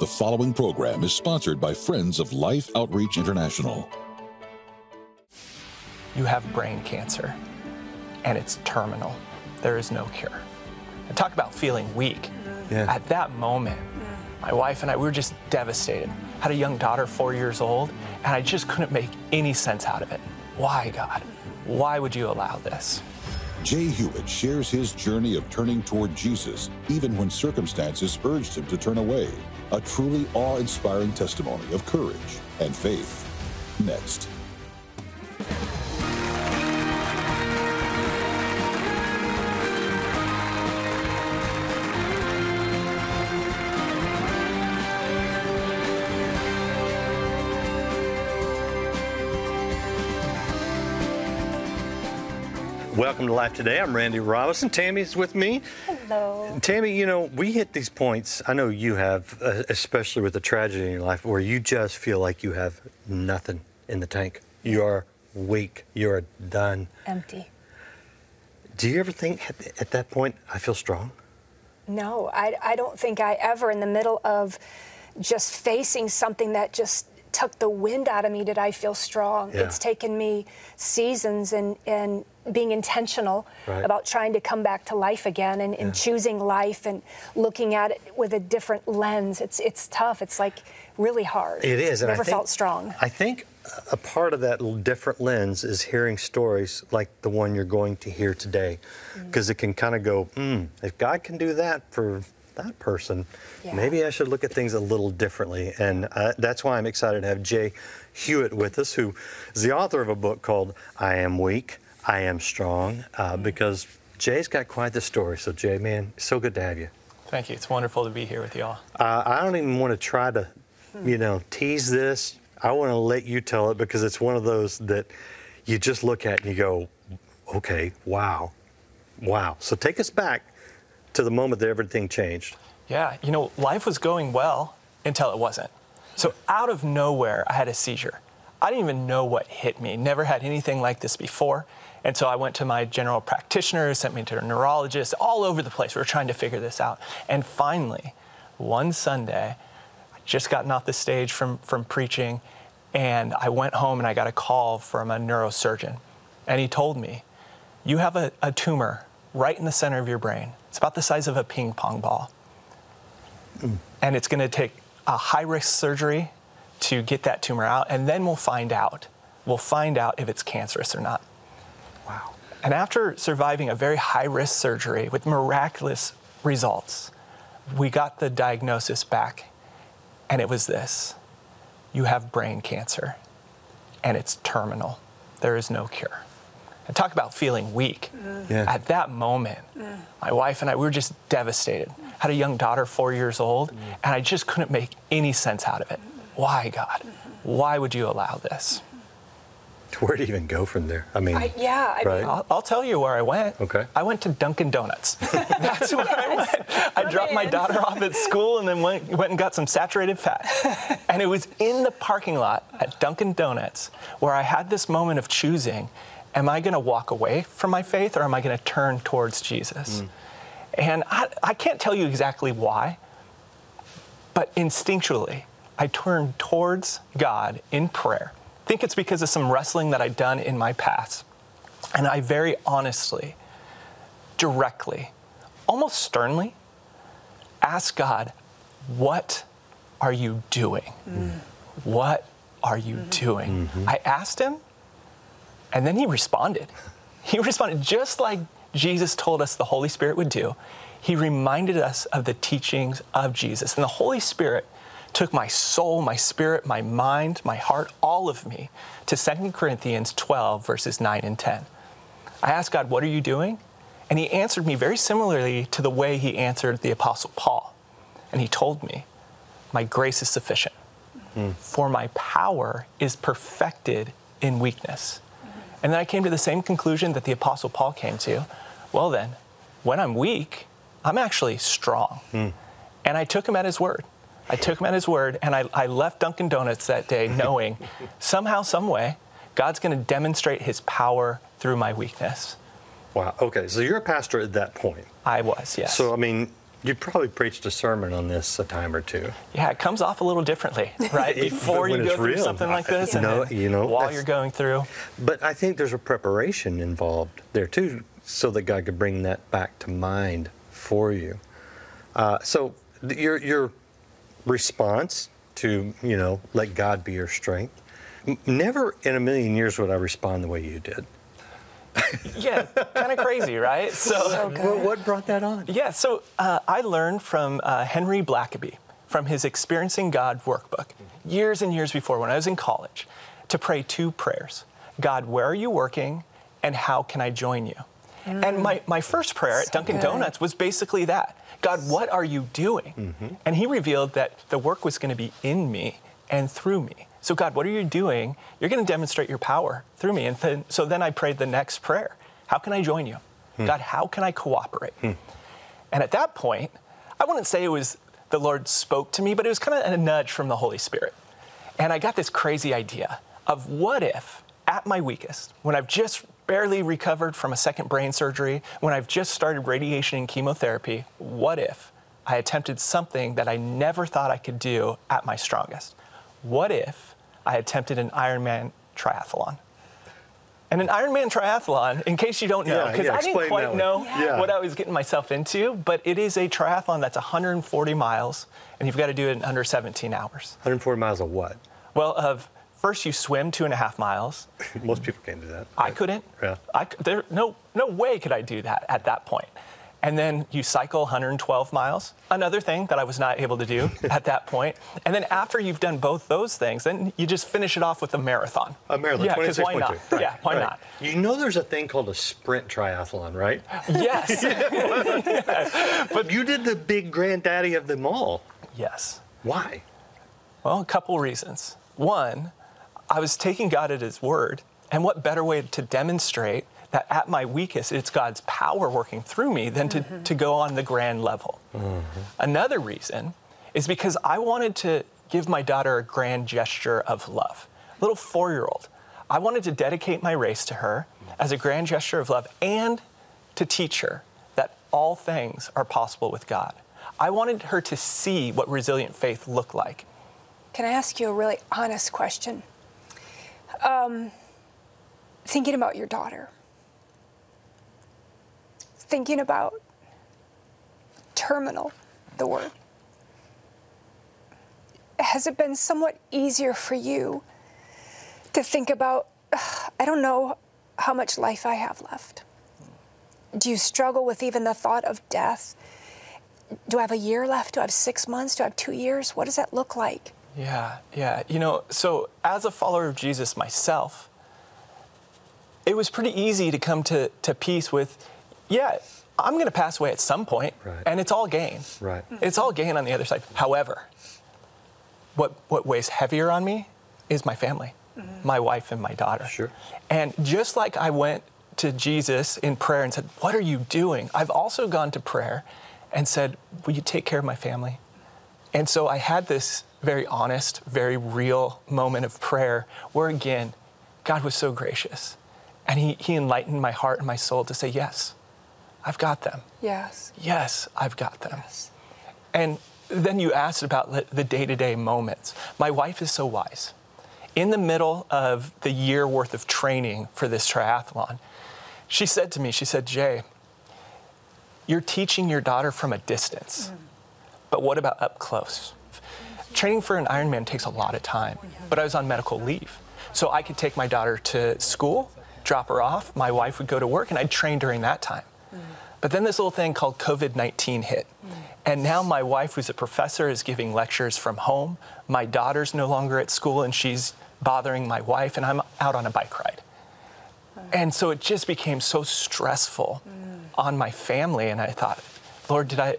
The following program is sponsored by Friends of Life Outreach International. You have brain cancer, and it's terminal. There is no cure. And talk about feeling weak. Yeah. At that moment, my wife and I, we were just devastated. Had a young daughter, four years old, and I just couldn't make any sense out of it. Why, God? Why would you allow this? Jay Hewitt shares his journey of turning toward Jesus, even when circumstances urged him to turn away. A truly awe inspiring testimony of courage and faith. Next. Welcome to Life Today. I'm Randy Robison. Tammy's with me. Hello. Tammy, you know, we hit these points, I know you have, uh, especially with the tragedy in your life, where you just feel like you have nothing in the tank. You are weak. You are done. Empty. Do you ever think at, at that point, I feel strong? No, I, I don't think I ever, in the middle of just facing something that just took the wind out of me, did I feel strong. Yeah. It's taken me seasons and, and being intentional Right. about trying to come back to life again and, and choosing life and looking at it with a different lens. It's, it's tough. It's like really hard. It is. And Never think, felt strong. I think a part of that different lens is hearing stories like the one you're going to hear today, Mm. because it can kind of go, hmm, if God can do that for that person, Yeah. maybe I should look at things a little differently. And uh, that's why I'm excited to have Jay Hewitt with us, who is the author of a book called I Am Weak, I Am Strong, uh, because Jay's got quite the story. So, Jay, man, so good to have you. Thank you. It's wonderful to be here with you all. Uh, I don't even want to try to, you know, tease this. I want to let you tell it because it's one of those that you just look at and you go, okay, wow, wow. So take us back to the moment that everything changed. Yeah, you know, life was going well until it wasn't. So out of nowhere, I had a seizure. I didn't even know what hit me. Never had anything like this before. And so I went to my general practitioner, sent me to a neurologist, all over the place. We were trying to figure this out. And finally, one Sunday, I just gotten off the stage from, from preaching, and I went home and I got a call from a neurosurgeon. And he told me, You have a, a tumor right in the center of your brain. It's about the size of a ping pong ball hmm. and it's going to take a high risk surgery to get that tumor out, and then we'll find out. We'll find out if it's cancerous or not. Wow. And after surviving a very high risk surgery with miraculous results, we got the diagnosis back, and it was this you have brain cancer, and it's terminal. There is no cure. And talk about feeling weak. Yeah. At that moment, my wife and I, we were just devastated. Had a young daughter, four years old, mm. and I just couldn't make any sense out of it. Why, God? Mm-hmm. Why would you allow this? Where do you even go from there? I mean, I, yeah, I Right. mean, I'll, I'll tell you where I went. Okay. I went to Dunkin' Donuts. That's where I went. I dropped my daughter off at school and then went, went and got some saturated fat. and it was in the parking lot at Dunkin' Donuts where I had this moment of choosing am I going to walk away from my faith or am I going to turn towards Jesus? Mm. And I, I can't tell you exactly why, but instinctually, I turned towards God in prayer. I think it's because of some wrestling that I'd done in my past. And I very honestly, directly, almost sternly, asked God, What are you doing? Mm. What are you mm-hmm. doing? Mm-hmm. I asked him, and then he responded. He responded just like Jesus told us the Holy Spirit would do. He reminded us of the teachings of Jesus. And the Holy Spirit took my soul, my spirit, my mind, my heart, all of me to 2 Corinthians 12, verses 9 and 10. I asked God, What are you doing? And he answered me very similarly to the way he answered the Apostle Paul. And he told me, My grace is sufficient, hmm. for my power is perfected in weakness. And then I came to the same conclusion that the Apostle Paul came to. Well, then, when I'm weak, I'm actually strong. Hmm. And I took him at his word. I took him at his word, and I, I left Dunkin' Donuts that day knowing somehow, some way, God's going to demonstrate his power through my weakness. wow. Okay, so you're a pastor at that point. I was, yes. So, I mean, You probably preached a sermon on this a time or two. Yeah, it comes off a little differently, right? Before you go through real. something like this, No, you know, while you're going through. But I think there's a preparation involved there too, so that God could bring that back to mind for you. Uh, so th- your your response to you know let God be your strength. Never in a million years would I respond the way you did. Yeah, kind of crazy, right? So, So. Well, what brought that on? yeah, so uh, I learned from uh, Henry Blackaby from his Experiencing God workbook years and years before when I was in college to pray two prayers God, where are you working? And how can I join you? And my, my first prayer at Dunkin' good. Donuts was basically that God, what are you doing? Mm-hmm. And he revealed that the work was going to be in me and through me. So, God, what are you doing? You're going to demonstrate your power through me. And then, so then I prayed the next prayer How can I join you? Hmm. God, how can I cooperate? Hmm. And at that point, I wouldn't say it was the Lord spoke to me, but it was kind of a nudge from the Holy Spirit. And I got this crazy idea of what if, at my weakest, when I've just barely recovered from a second brain surgery, when I've just started radiation and chemotherapy, what if I attempted something that I never thought I could do at my strongest? What if I attempted an Ironman triathlon? And an Ironman triathlon, in case you don't know, because yeah, I didn't quite know Yeah. what I was getting myself into, but it is a triathlon that's 140 miles, and you've got to do it in under 17 hours. 140 miles of what? Well, of first you swim two and a half miles. Most people can't do that. I couldn't. Yeah. I c- there no no way could I do that at that point. And then you cycle 112 miles. Another thing that I was not able to do at that point. And then after you've done both those things, then you just finish it off with a marathon. A marathon, Yeah, because why 26.2. not? Right, Yeah, why right. not? You know there's a thing called a sprint triathlon, right? Yes. But you did the big granddaddy of them all. yes. Why? Well, a couple reasons. One, I was taking God at His word, and what better way to demonstrate that at my weakest, it's God's power working through me than to, mm-hmm. to go on the grand level. Mm-hmm. Another reason is because I wanted to give my daughter a grand gesture of love. Little four year old. I wanted to dedicate my race to her as a grand gesture of love and to teach her that all things are possible with God. I wanted her to see what resilient faith looked like. Can I ask you a really honest question? Um, thinking about your daughter, thinking about terminal, the word, has it been somewhat easier for you to think about, I don't know how much life I have left? Do you struggle with even the thought of death? Do I have a year left? Do I have six months? Do I have two years? What does that look like? Yeah, yeah. You know, so as a follower of Jesus myself, it was pretty easy to come to, to peace with, yeah, I'm going to pass away at some point, Right. and it's all gain. Right. Mm-hmm. It's all gain on the other side. However, what, what weighs heavier on me is my family, mm-hmm. my wife and my daughter. Sure. And just like I went to Jesus in prayer and said, What are you doing? I've also gone to prayer and said, Will you take care of my family? And so I had this very honest, very real moment of prayer where, again, God was so gracious. And he, he enlightened my heart and my soul to say, Yes, I've got them. Yes. Yes, I've got them. Yes. And then you asked about the- day to day moments. My wife is so wise. In the middle of the year worth of training for this triathlon, she said to me, She said, Jay, you're teaching your daughter from a distance, mm. But what about up close? Training for an Ironman takes a lot of time, but I was on medical leave. So I could take my daughter to school, drop her off, my wife would go to work, and I'd train during that time. But then this little thing called COVID 19 hit. And now my wife, who's a professor, is giving lectures from home. My daughter's no longer at school and she's bothering my wife, and I'm out on a bike ride. And so it just became so stressful on my family. And I thought, Lord, did I,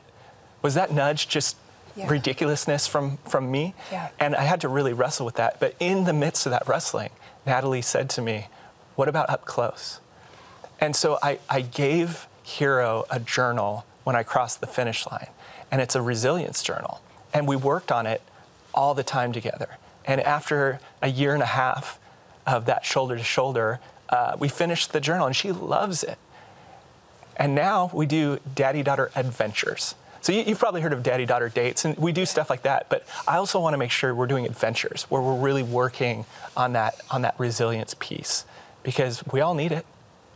was that nudge just Yeah. ridiculousness from, from me? Yeah. And I had to really wrestle with that. But in the midst of that wrestling, Natalie said to me, What about up close? And so I, I gave Hero a journal when I crossed the finish line, and it's a resilience journal. And we worked on it all the time together. And after a year and a half of that shoulder to shoulder, uh, we finished the journal, and she loves it. And now we do daddy daughter adventures. So you, you've probably heard of daddy daughter dates, and we do stuff like that. But I also want to make sure we're doing adventures where we're really working on that on that resilience piece because we all need it.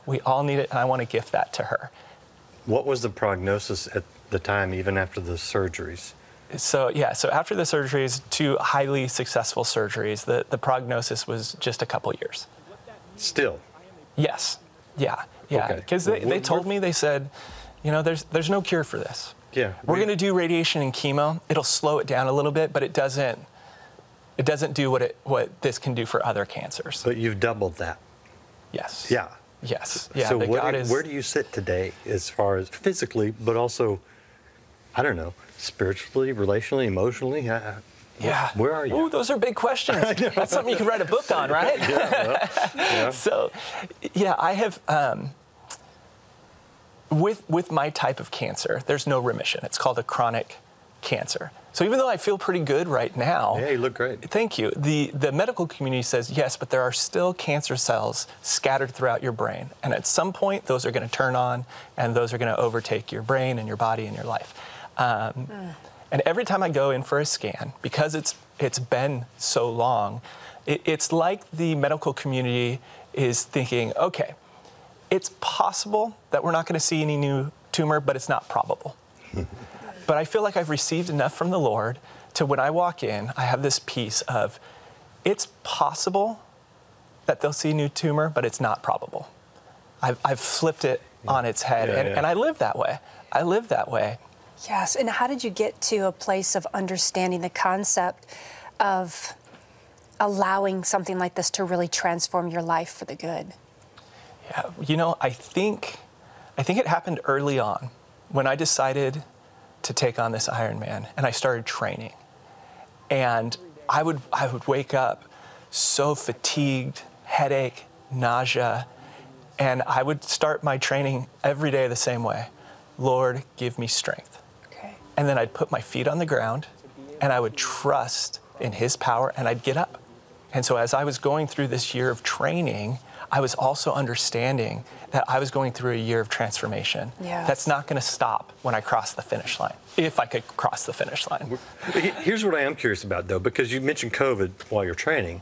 We all need it, and I want to gift that to her. What was the prognosis at the time, even after the surgeries? So yeah, so after the surgeries, two highly successful surgeries, the, the prognosis was just a couple years. Still, Yes. Yeah. Yeah. Okay. Because they, they told me, they said, you know, there's there's no cure for this. Yeah, We're going to do radiation and chemo. It'll slow it down a little bit, but it doesn't it doesn't do what it what this can do for other cancers. but you've doubled that. yes. Yeah. Yes. Yeah. so what is, where do you sit today as far as physically, but also, I don't know, spiritually, relationally, emotionally? Uh, yeah. Where are you? Ooh, those are big questions. That's something you could write a book on, right? yeah. so, yeah, I have. Um, with with my type of cancer, there's no remission. It's called a chronic cancer. So even though I feel pretty good right now, Yeah, you look great. Thank you. The the medical community says yes, but there are still cancer cells scattered throughout your brain, and at some point those are going to turn on, and those are going to overtake your brain and your body and your life. Um, And every time I go in for a scan, because it's it's been so long, it, it's like the medical community is thinking, okay, it's possible that we're not going to see any new tumor, but it's not probable. but I feel like I've received enough from the Lord to when I walk in, I have this piece of it's possible that they'll see a new tumor, but it's not probable. I've, I've flipped it on its head, Yeah, and, yeah. and I live that way. I live that way. Yes. And how did you get to a place of understanding the concept of allowing something like this to really transform your life for the good? Yeah, you know, I think, I think it happened early on when I decided to take on this Ironman and I started training. And I would, I would wake up so fatigued, headache, nausea, and I would start my training every day the same way. Lord, give me strength. Okay. And then I'd put my feet on the ground and I would trust in His power and I'd get up. And so as I was going through this year of training, I was also understanding that I was going through a year of transformation. Yes. That's not going to stop when I cross the finish line, if I could cross the finish line. Here's what I am curious about, though, because you mentioned COVID while you're training,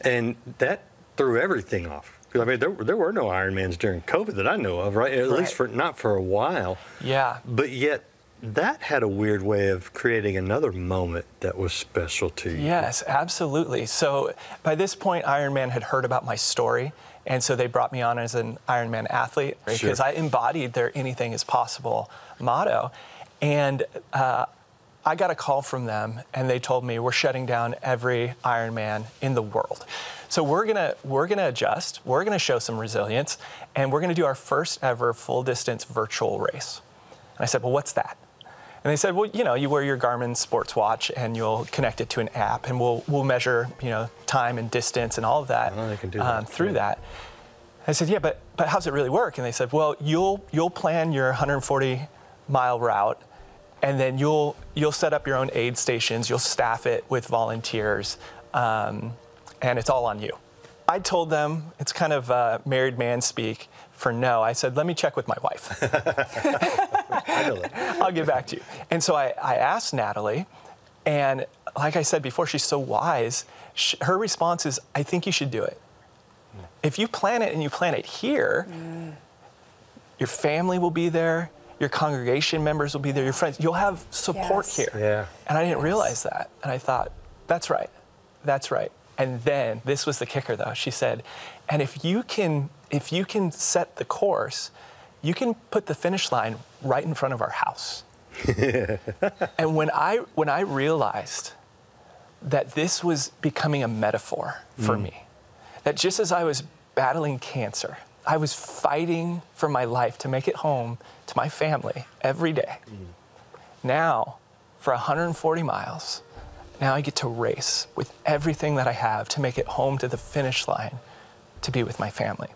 and that threw everything off. I mean, there, there were no Ironmans during COVID that I know of, right? At Right. least for not for a while. Yeah. But yet, that had a weird way of creating another moment that was special to you. Yes, absolutely. So by this point, Ironman had heard about my story, and so they brought me on as an Ironman athlete because Sure. I embodied their "anything is possible" motto, and uh, I got a call from them, and they told me we're shutting down every Ironman in the world. So we're gonna we're gonna adjust. We're gonna show some resilience, and we're gonna do our first ever full distance virtual race. And I said, well, what's that? And they said, well, you know, you wear your Garmin sports watch and you'll connect it to an app and we'll, we'll measure, you know, time and distance and all of that, Oh, they can do um, through yeah. that. I said, yeah, but, but how's it really work? And they said, well, you'll, you'll plan your 140 mile route and then you'll, you'll set up your own aid stations. You'll staff it with volunteers um, and it's all on you. I told them, it's kind of uh, married man speak for no. I said, let me check with my wife. I know that. I'll get back to you. And so I, I asked Natalie, and like I said before, she's so wise. Sh her response is, I think you should do it. Mm. If you plan it and you plan it here, mm. your family will be there, your congregation members will be there, your friends, you'll have support Yes. here. Yeah. And I didn't realize that. And I thought, that's right. That's right. And then this was the kicker though. She said, and if you can if you can set the course, you can put the finish line right in front of our house. and when I when I realized that this was becoming a metaphor for mm. me, that just as I was battling cancer, I was fighting for my life to make it home to my family every day. Mm. Now, for 140 miles, now I get to race with everything that I have to make it home to the finish line to be with my family.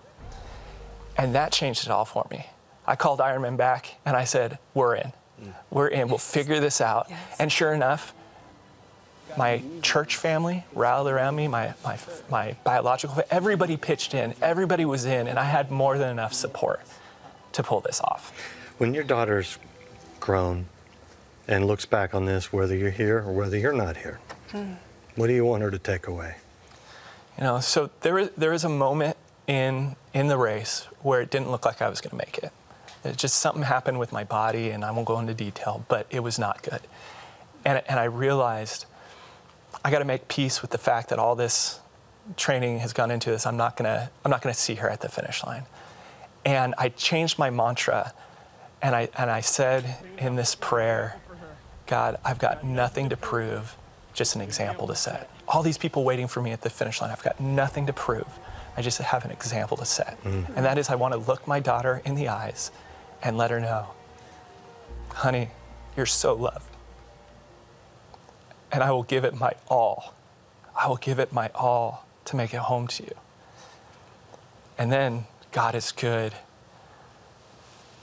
And that changed it all for me. I called Ironman back and I said, We're in. We're in. We'll figure this out. Yes. And sure enough, my church family rallied around me, my, my, my biological, fa- everybody pitched in, everybody was in, and I had more than enough support to pull this off. When your daughter's grown and looks back on this, whether you're here or whether you're not here? Hmm. What do you want her to take away? You know, so there is, there is a moment in, in the race where it didn't look like I was going to make it. It just something happened with my body, and I won't go into detail, but it was not good. And, and I realized I got to make peace with the fact that all this training has gone into this. I'm not gonna I'm not gonna see her at the finish line. And I changed my mantra, and I and I said in this prayer, God, I've got nothing to prove, just an example to set. All these people waiting for me at the finish line, I've got nothing to prove. I just have an example to set. Mm-hmm. And that is I want to look my daughter in the eyes and let her know, honey, you're so loved. And I will give it my all. I will give it my all to make it home to you. And then God is good.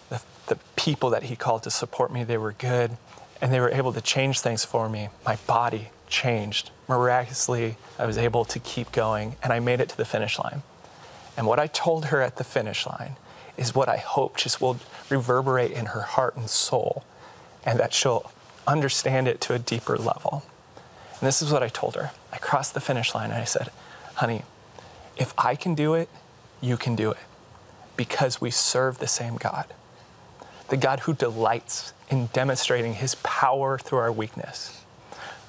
The, the people that He called to support me, they were good. And they were able to change things for me. My body changed. Miraculously, I was able to keep going, and I made it to the finish line. And what I told her at the finish line is what I hope just will reverberate in her heart and soul, and that she'll understand it to a deeper level. And this is what I told her. I crossed the finish line and I said, honey, if I can do it, you can do it because we serve the same God. The God who delights in demonstrating his power through our weakness.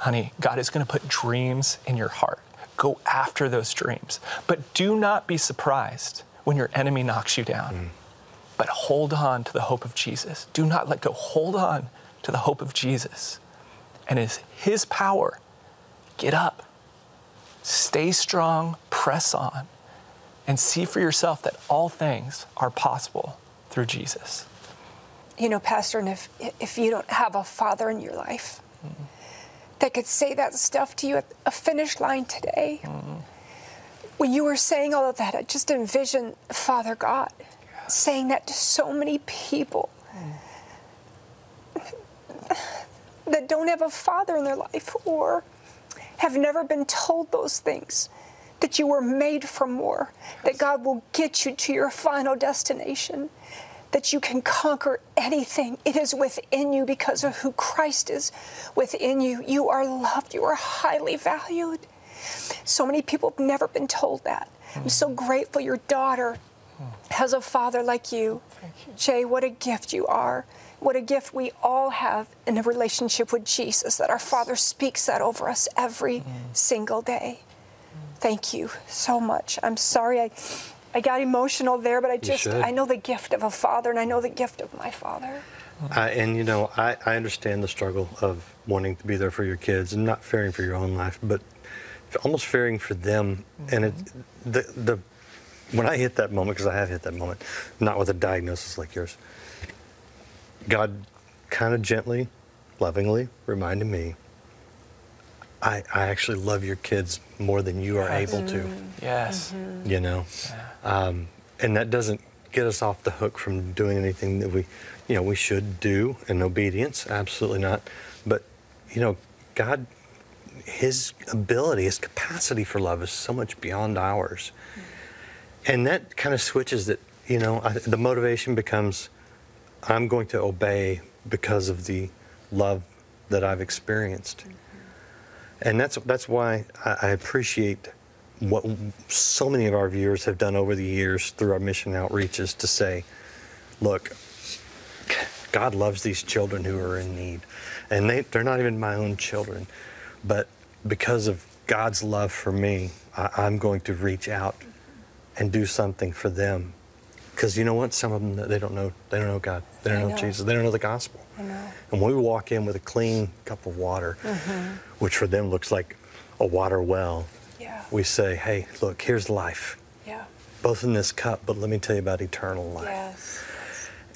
Honey, God is going to put dreams in your heart. Go after those dreams. But do not be surprised when your enemy knocks you down. Mm. But hold on to the hope of Jesus. Do not let go. Hold on to the hope of Jesus. And is his power. Get up. Stay strong, press on, and see for yourself that all things are possible through Jesus. You know, Pastor, and if, if you don't have a father in your life that could say that stuff to you at a finish line today, when you were saying all of that, I just envisioned Father God saying that to so many people that don't have a father in their life or have never been told those things. That you were made for more, that God will get you to your final destination, that you can conquer anything. It is within you because of who Christ is within you. You are loved, you are highly valued. So many people have never been told that. I'm so hmm. grateful your daughter hmm. has a father like you. Jay, what a gift you are. What a gift we all have in a relationship with Jesus, that our Father speaks that over us every hmm. single day. Thank you so much. I'm sorry I, I got emotional there, but I just I know the gift of a father and I know the gift of my father. I, and you know, I, I understand the struggle of wanting to be there for your kids and not fearing for your own life, but almost fearing for them. And it, the the when I hit that moment, because I have hit that moment, not with a diagnosis like yours, God kind of gently, lovingly reminded me, I, I actually love your kids more than you are Yes. able to. Mm-hmm. Yes. Mm-hmm. you know? Um, and that doesn't get us off the hook from doing anything that we you know we should do in obedience. Absolutely not. But you know god his ability his capacity for love is so much beyond ours. Mm-hmm. And that kind of switches it you know? I, the motivation becomes i'm going to obey because of the love that i've experienced and that's that's why I, I appreciate what so many of our viewers have done over the years through our mission outreaches to say, look, God loves these children who are in need, and they they're not even my own children, but because of God's love for me, I, I'm going to reach out and do something for them. Because you know what? Some of them they don't know they don't know God. They don't know, know. Jesus. They don't know the gospel. I know. And when we walk in with a clean cup of water, mm-hmm. which for them looks like a water well, Yeah. we say, hey, look, here's life, Yeah. both in this cup, but let me tell you about eternal life. Yes.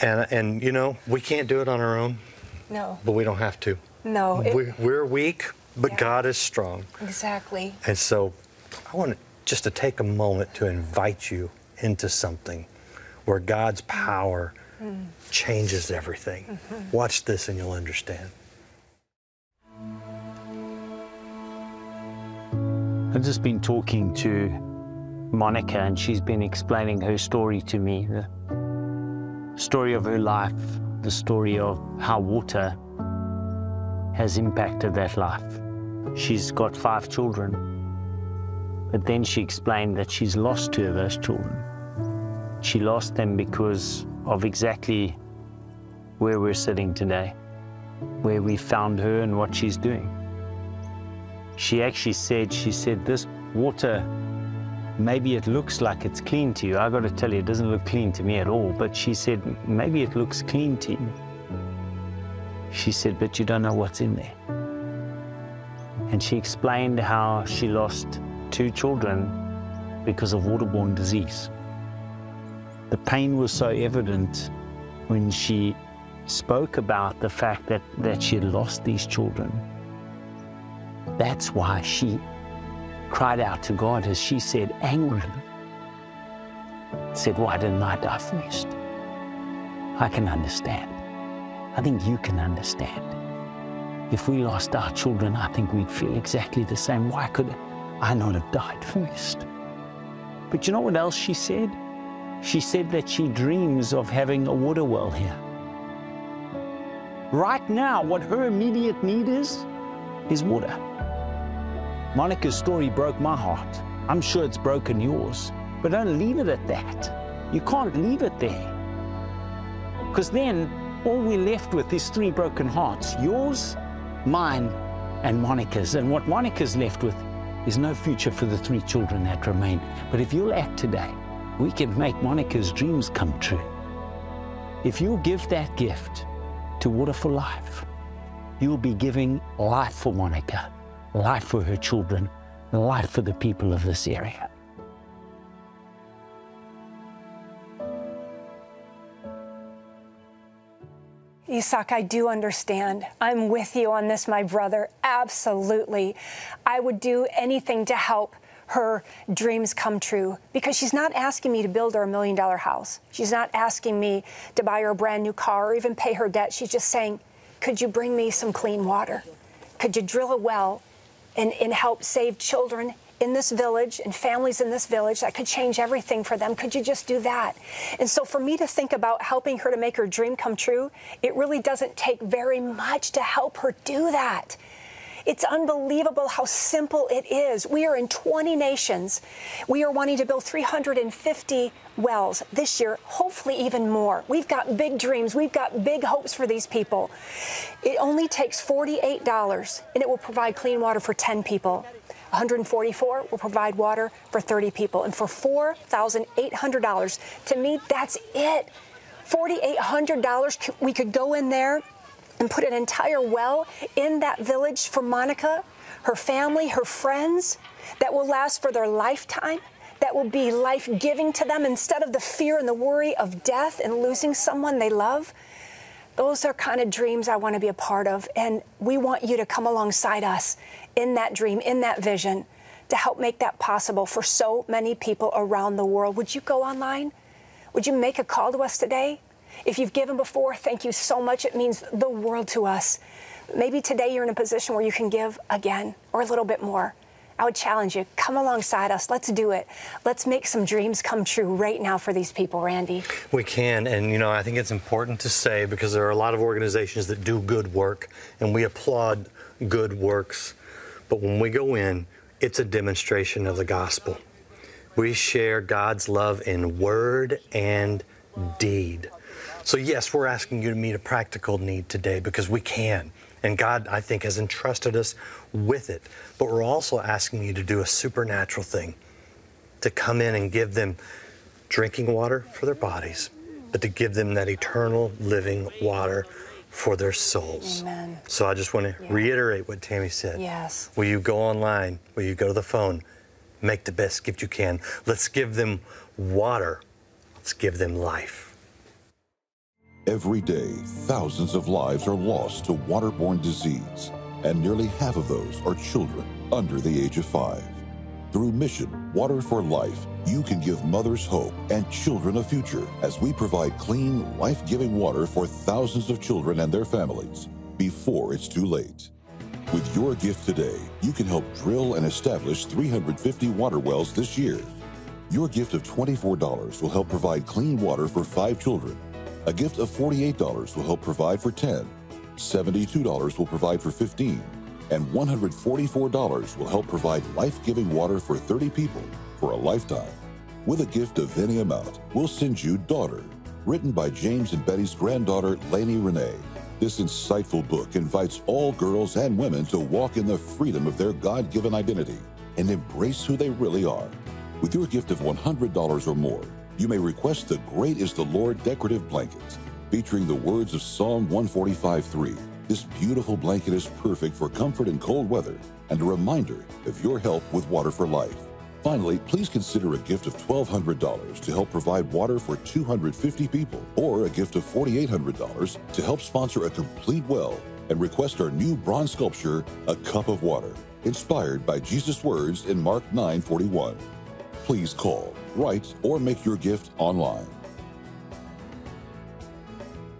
And, and, you know, we can't do it on our own, No. but we don't have to. No. We're, we're weak, but Yeah. God is strong. exactly. And so I want just to take a moment to invite you into something where God's power mm. changes everything. Mm-hmm. Watch this and you'll understand. I've just been talking to Monica, and she's been explaining her story to me the story of her life, the story of how water has impacted that life. She's got five children, but then she explained that she's lost two of those children. She lost them because of exactly where we're sitting today, where we found her and what she's doing. She actually said, she said, this water, maybe it looks like it's clean to you. I got to tell you, it doesn't look clean to me at all. But she said, maybe it looks clean to you. She said, but you don't know what's in there. And she explained how she lost two children because of waterborne disease. The pain was so evident when she spoke about the fact that, that she had lost these children. That's why she cried out to God, as she said, angrily, said, Why didn't I die first? I can understand. I think you can understand. If we lost our children, I think we'd feel exactly the same. Why could I not have died first? But you know what else she said? She said that she dreams of having a water well here. Right now, what her immediate need is, is water. Monica's story broke my heart. I'm sure it's broken yours. But don't leave it at that. You can't leave it there. Because then all we're left with is three broken hearts yours, mine, and Monica's. And what Monica's left with is no future for the three children that remain. But if you'll act today, we can make Monica's dreams come true. If you give that gift to Water for Life, you'll be giving life for Monica, life for her children, life for the people of this area. Isak, I do understand. I'm with you on this, my brother. Absolutely. I would do anything to help her dreams come true because she's not asking me to build her a million dollar house. She's not asking me to buy her a brand new car or even pay her debt. She's just saying, Could you bring me some clean water? Could you drill a well and, and help save children in this village and families in this village that could change everything for them. Could you just do that? And so for me to think about helping her to make her dream come true, it really doesn't take very much to help her do that. It's unbelievable how simple it is. We are in 20 nations. We are wanting to build 350 wells this year, hopefully even more. We've got big dreams. We've got big hopes for these people. It only takes $48 and it will provide clean water for 10 people. 144 will provide water for 30 people. And for $4,800, to me, that's it. $4,800, we could go in there and put an entire well in that village for Monica, her family, her friends, that will last for their lifetime, that will be life giving to them instead of the fear and the worry of death and losing someone they love. Those are kind of dreams I want to be a part of. And we want you to come alongside us in that dream, in that vision, to help make that possible for so many people around the world. Would you go online? Would you make a call to us today? If you've given before, thank you so much. It means the world to us. Maybe today you're in a position where you can give again or a little bit more. I would challenge you come alongside us. Let's do it. Let's make some dreams come true right now for these people, Randy. We can. And, you know, I think it's important to say because there are a lot of organizations that do good work, and we applaud good works. But when we go in, it's a demonstration of the gospel. We share God's love in word and deed. So, yes, we're asking you to meet a practical need today because we can. And God, I think, has entrusted us with it. But we're also asking you to do a supernatural thing to come in and give them drinking water for their bodies, but to give them that eternal living water for their souls. Amen. So I just want to yeah. reiterate what Tammy said. Yes. Will you go online? Will you go to the phone? Make the best gift you can. Let's give them water. Let's give them life. Every day, thousands of lives are lost to waterborne disease, and nearly half of those are children under the age of five. Through Mission Water for Life, you can give mothers hope and children a future as we provide clean, life giving water for thousands of children and their families before it's too late. With your gift today, you can help drill and establish 350 water wells this year. Your gift of $24 will help provide clean water for five children a gift of $48 will help provide for 10. $72 will provide for 15, and $144 will help provide life giving water for 30 people for a lifetime. With a gift of any amount, we'll send you Daughter, written by James and Betty's granddaughter, Lainey Renee. This insightful book invites all girls and women to walk in the freedom of their God given identity and embrace who they really are. With your gift of $100 or more, you may request the Great is the Lord decorative blanket, featuring the words of Psalm 145:3. This beautiful blanket is perfect for comfort in cold weather and a reminder of your help with Water for Life. Finally, please consider a gift of $1,200 to help provide water for 250 people, or a gift of $4,800 to help sponsor a complete well and request our new bronze sculpture, A Cup of Water, inspired by Jesus' words in Mark 9:41. Please call, write, or make your gift online.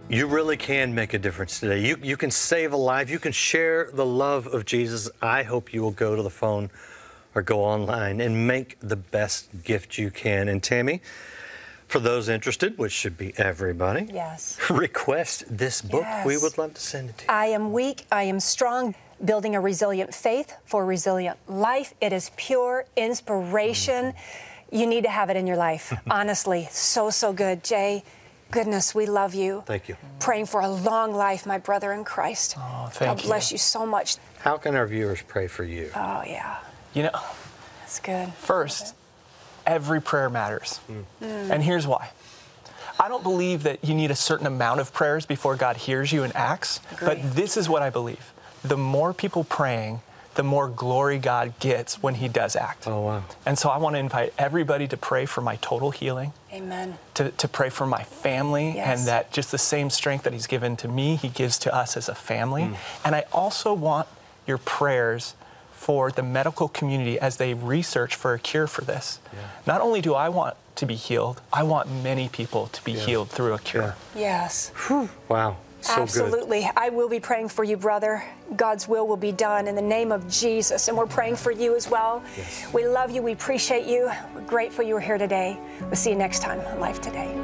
You really can make a difference today. You, you can save a life. You can share the love of Jesus. I hope you will go to the phone or go online and make the best gift you can. And Tammy, for those interested, which should be everybody, Yes. request this book. We would love to send it to you. I am weak, I am strong. Building a resilient faith for resilient life. It is pure inspiration. Mm-hmm. You need to have it in your life. Honestly, so, so good. Jay, goodness, we love you. Thank you. Praying for a long life, my brother in Christ. Oh, thank you. God bless you. you so much. How can our viewers pray for you? Oh, yeah, You know, that's good. first, every prayer matters. Mm. And here's why. I don't believe that you need a certain amount of prayers before God hears you and acts, but this is what I believe. The more people praying, the more glory God gets when He does act. Oh, wow. And so I want to invite everybody to pray for my total healing, Amen. to, to pray for my family, Yes. and that just the same strength that He's given to me, He gives to us as a family. Mm. And I also want your prayers for the medical community as they research for a cure for this. Not only do I want to be healed, I want many people to be healed through a cure. Yes. Wow. So good. Absolutely. I will be praying for you, brother. God's will will be done in the name of Jesus. And we're praying for you as well. We love you. We appreciate you. We're grateful you were here today. We'll see you next time on Life Today.